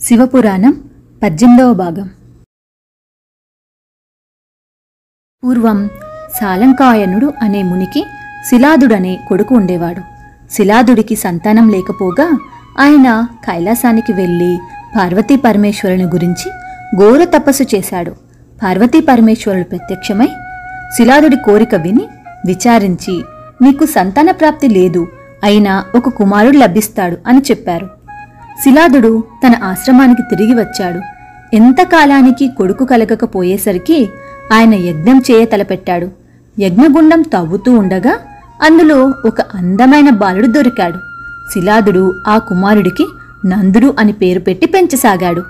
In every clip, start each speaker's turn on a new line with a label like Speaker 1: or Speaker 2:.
Speaker 1: శివపురాణం పద్దెనిమిదవ భాగం. పూర్వం సాలంకాయనుడు అనే మునికి శిలాదుడనే కొడుకు ఉండేవాడు. శిలాదుడికి సంతానం లేకపోగా ఆయన కైలాసానికి వెళ్ళి పార్వతీ పరమేశ్వరుని గురించి ఘోర తపస్సు చేశాడు. పార్వతీ పరమేశ్వరుడు ప్రత్యక్షమై శిలాదుడి కోరిక విని విచారించి నీకు సంతాన ప్రాప్తి లేదు అయినా ఒక కుమారుడు లభిస్తాడు అని చెప్పారు. శిలాదుడు తన ఆశ్రమానికి తిరిగి వచ్చాడు. ఎంతకాలానికి కొడుకు కలగకపోయేసరికి ఆయన యజ్ఞం చేయ తలపెట్టాడు. యజ్ఞగుండం తవ్వుతూ ఉండగా అందులో ఒక అందమైన బాలుడు దొరికాడు. శిలాదుడు ఆ కుమారుడికి నందుడు అని పేరు పెట్టి పెంచసాగాడు.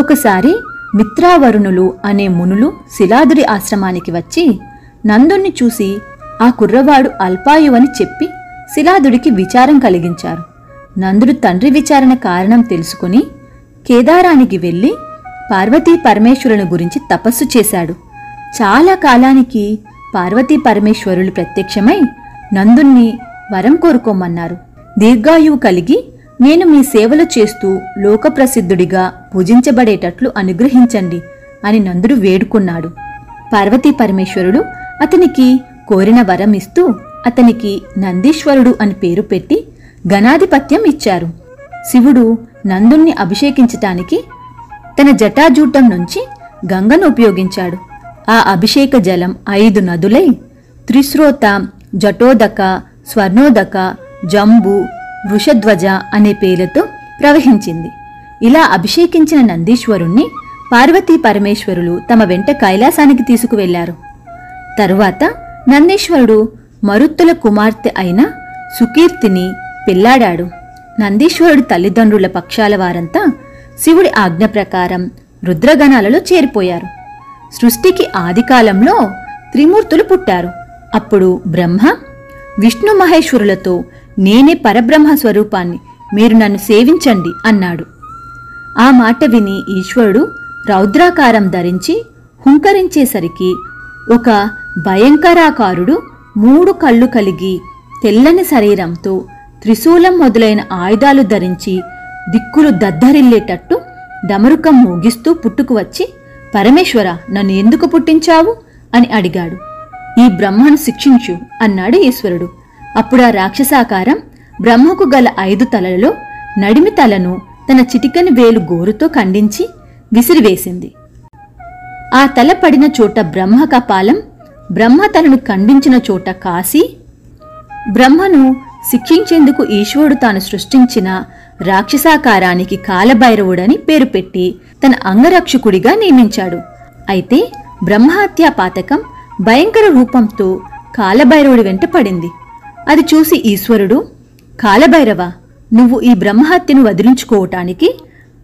Speaker 1: ఒకసారి మిత్రావరుణులు అనే మునులు శిలాదుడి ఆశ్రమానికి వచ్చి నందుణ్ణి చూసి ఆ కుర్రవాడు అల్పాయువని చెప్పి శిలాదుడికి విచారం కలిగించారు. నందుడు తండ్రి విచారణ కారణం తెలుసుకుని కేదారానికి వెళ్ళి పార్వతీ పరమేశ్వరుని గురించి తపస్సు చేశాడు. చాలా కాలానికి పార్వతీ పరమేశ్వరులు ప్రత్యక్షమై నందుణ్ణి వరం కోరుకోమన్నారు. దీర్ఘాయువు కలిగి నేను మీ సేవలు చేస్తూ లోకప్రసిద్ధుడిగా పూజించబడేటట్లు అనుగ్రహించండి అని నందుడు వేడుకున్నాడు. పార్వతీ పరమేశ్వరుడు అతనికి కోరిన వరం ఇస్తూ అతనికి నందీశ్వరుడు అని పేరు పెట్టి గణాధిపత్యం ఇచ్చారు. శివుడు నందుణ్ణి అభిషేకించటానికి తన జటాజూటం నుంచి గంగను ఉపయోగించాడు. ఆ అభిషేక జలం ఐదు నదులై త్రిశ్రోత జటోదక స్వర్ణోదక జంబు వృషధ్వజ అనే పేర్లతో ప్రవహించింది. ఇలా అభిషేకించిన నందీశ్వరుణ్ణి పార్వతీ పరమేశ్వరులు తమ వెంట కైలాసానికి తీసుకువెళ్ళారు. తరువాత నందీశ్వరుడు మరుత్తుల కుమార్తె అయిన సుకీర్తిని పెళ్ళాడాడు నందీశ్వరుడి తల్లిదండ్రుల పక్షాల వారంతా శివుడి ఆజ్ఞ ప్రకారం రుద్రగణాలలో చేరిపోయారు. సృష్టికి ఆదికాలంలో త్రిమూర్తులు పుట్టారు. అప్పుడు బ్రహ్మ విష్ణు మహేశ్వరులతో నేనే పరబ్రహ్మ స్వరూపాన్ని మీరు నన్ను సేవించండి అన్నాడు. ఆ మాట విని ఈశ్వరుడు రౌద్రాకారం ధరించి హుంకరించేసరికి ఒక భయంకరాకారుడు మూడు కళ్ళు కలిగి తెల్లని శరీరంతో త్రిశూలం మొదలైన ఆయుధాలు ధరించి దిక్కులు దద్దరిల్లేటట్టు డమరుకం మోగిస్తూ పుట్టుకు వచ్చి పరమేశ్వర నన్ను ఎందుకు పుట్టించావు? అని అడిగాడు. ఈ బ్రహ్మను శిక్షించు అన్నాడు ఈశ్వరుడు. అప్పుడు ఆ రాక్షసాకారం బ్రహ్మకు గల ఐదు తలలలో నడిమి తలను తన చిటికని వేలు గోరుతో ఖండించి విసిరివేసింది. ఆ తల పడిన చోట బ్రహ్మ కపాలం బ్రహ్మ తలను ఖండించిన చోట కాశీ బ్రహ్మను శిక్షించేందుకు ఈశ్వరుడు తాను సృష్టించిన రాక్షసాకారానికి కాలభైరవుడని పేరు పెట్టి తన అంగరక్షకుడిగా నియమించాడు. అయితే బ్రహ్మహత్యా పాతకం భయంకర రూపంతో కాలభైరవుడి వెంట పడింది. అది చూసి ఈశ్వరుడు కాలభైరవ నువ్వు ఈ బ్రహ్మహత్యను వదిలించుకోవటానికి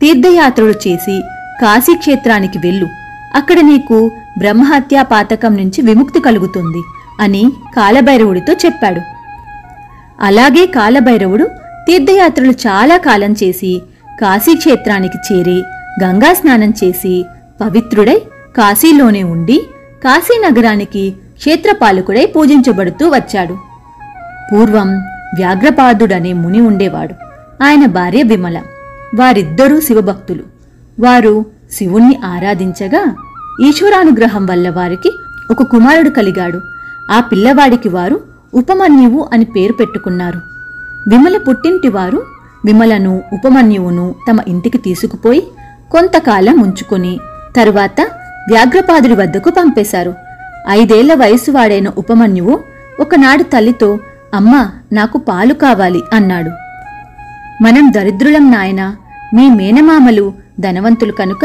Speaker 1: తీర్థయాత్రలు చేసి కాశీక్షేత్రానికి వెళ్ళు. అక్కడ నీకు బ్రహ్మహత్యా పాతకం నుంచి విముక్తి కలుగుతుంది అని కాలభైరవుడితో చెప్పాడు. అలాగే కాలభైరవుడు తీర్థయాత్రలు చాలా కాలం చేసి కాశీక్షేత్రానికి చేరి గంగా స్నానం చేసి పవిత్రుడై కాశీలోనే ఉండి కాశీనగరానికి క్షేత్రపాలకుడై పూజించబడుతూ వచ్చాడు. పూర్వం వ్యాఘ్రపాదుడనే ముని ఉండేవాడు. ఆయన భార్య విమల. వారిద్దరూ శివభక్తులు. వారు శివుణ్ణి ఆరాధించగా ఈశ్వరానుగ్రహం వల్ల వారికి ఒక కుమారుడు కలిగాడు. ఆ పిల్లవాడికి వారు ఉపమన్యువు అని పేరు పెట్టుకున్నారు. విమల పుట్టింటివారు విమలను ఉపమన్యువును తమ ఇంటికి తీసుకుపోయి కొంతకాలం ఉంచుకొని తరువాత వ్యాఘ్రపాదుడి వద్దకు పంపేశారు. ఐదేళ్ళ వయసు వాడైన ఉపమన్యువు ఒకనాడు తల్లితో అమ్మా నాకు పాలు కావాలి అన్నాడు. మనం దరిద్రులం నాయన మీ మేనమామలు ధనవంతులు కనుక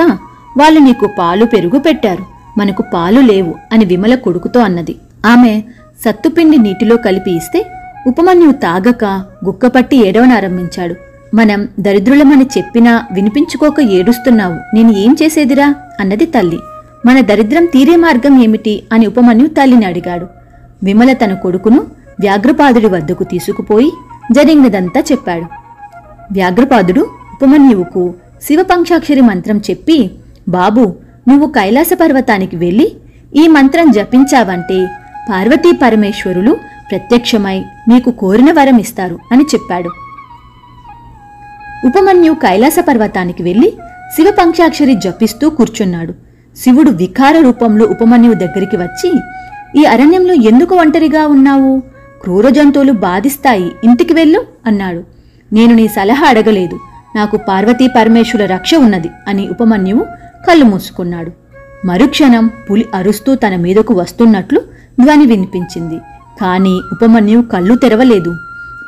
Speaker 1: వాళ్ళు నీకు పాలు పెరుగు పెట్టారు మనకు పాలు లేవు అని విమల కొడుకుతో అన్నది. ఆమె సత్తుపిండి నీటిలో కలిపి ఇస్తే ఉపమన్యువు తాగక గుక్కపట్టి ఏడవనారంభించాడు మనం దరిద్రులమని చెప్పినా వినిపించుకోక ఏడుస్తున్నావు. నేను ఏం చేసేదిరా? అన్నది తల్లి. మన దరిద్రం తీరే మార్గం ఏమిటి? అని ఉపమన్యు తల్లిని అడిగాడు. విమల తన కొడుకును వ్యాఘ్రపాదుడి వద్దకు తీసుకుపోయి జరిగినదంతా చెప్పాడు. వ్యాఘ్రపాదుడు ఉపమన్యువుకు శివపంక్షాక్షరి మంత్రం చెప్పి బాబు నువ్వు కైలాస పర్వతానికి వెళ్ళి ఈ మంత్రం జపించావంటే పార్వతీ పరమేశ్వరులు ప్రత్యక్షమై మీకు కోరిన వరం ఇస్తారు అని చెప్పాడు. ఉపమన్యు కైలాస పర్వతానికి వెళ్ళి శివపంచాక్షరి జపిస్తూ కూర్చున్నాడు. శివుడు వికార రూపంలో ఉపమన్యువు దగ్గరికి వచ్చి ఈ అరణ్యంలో ఎందుకు ఒంటరిగా ఉన్నావు? క్రూర జంతువులు బాధిస్తాయి. ఇంటికి వెళ్ళు అన్నాడు. నేను నీ సలహా అడగలేదు. నాకు పార్వతీ పరమేశ్వర రక్ష ఉన్నది అని ఉపమన్యువు కళ్ళు మూసుకున్నాడు. మరుక్షణం పులి అరుస్తూ తన మీదకు వస్తున్నట్లు ధ్వని వినిపించింది. కాని ఉపమన్యు కళ్ళు తెరవలేదు.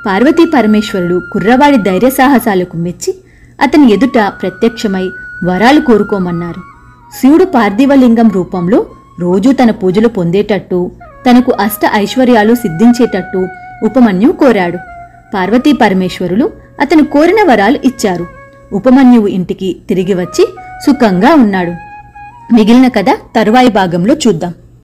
Speaker 1: పార్వతీ పరమేశ్వరుడు కుర్రవాడి ధైర్య సాహసాలకు మెచ్చి అతని ఎదుట ప్రత్యక్షమై వరాలు కోరుకోమన్నారు. శివుడు పార్థివలింగం రూపంలో రోజూ తన పూజలు పొందేటట్టు తనకు అష్ట ఐశ్వర్యాలు సిద్ధించేటట్టు ఉపమన్యు కోరాడు. పార్వతీ పరమేశ్వరులు అతను కోరిన వరాలు ఇచ్చారు. ఉపమన్యువు ఇంటికి తిరిగి వచ్చి సుఖంగా ఉన్నాడు. మిగిలిన కథ తరువాయి భాగంలో చూద్దాం.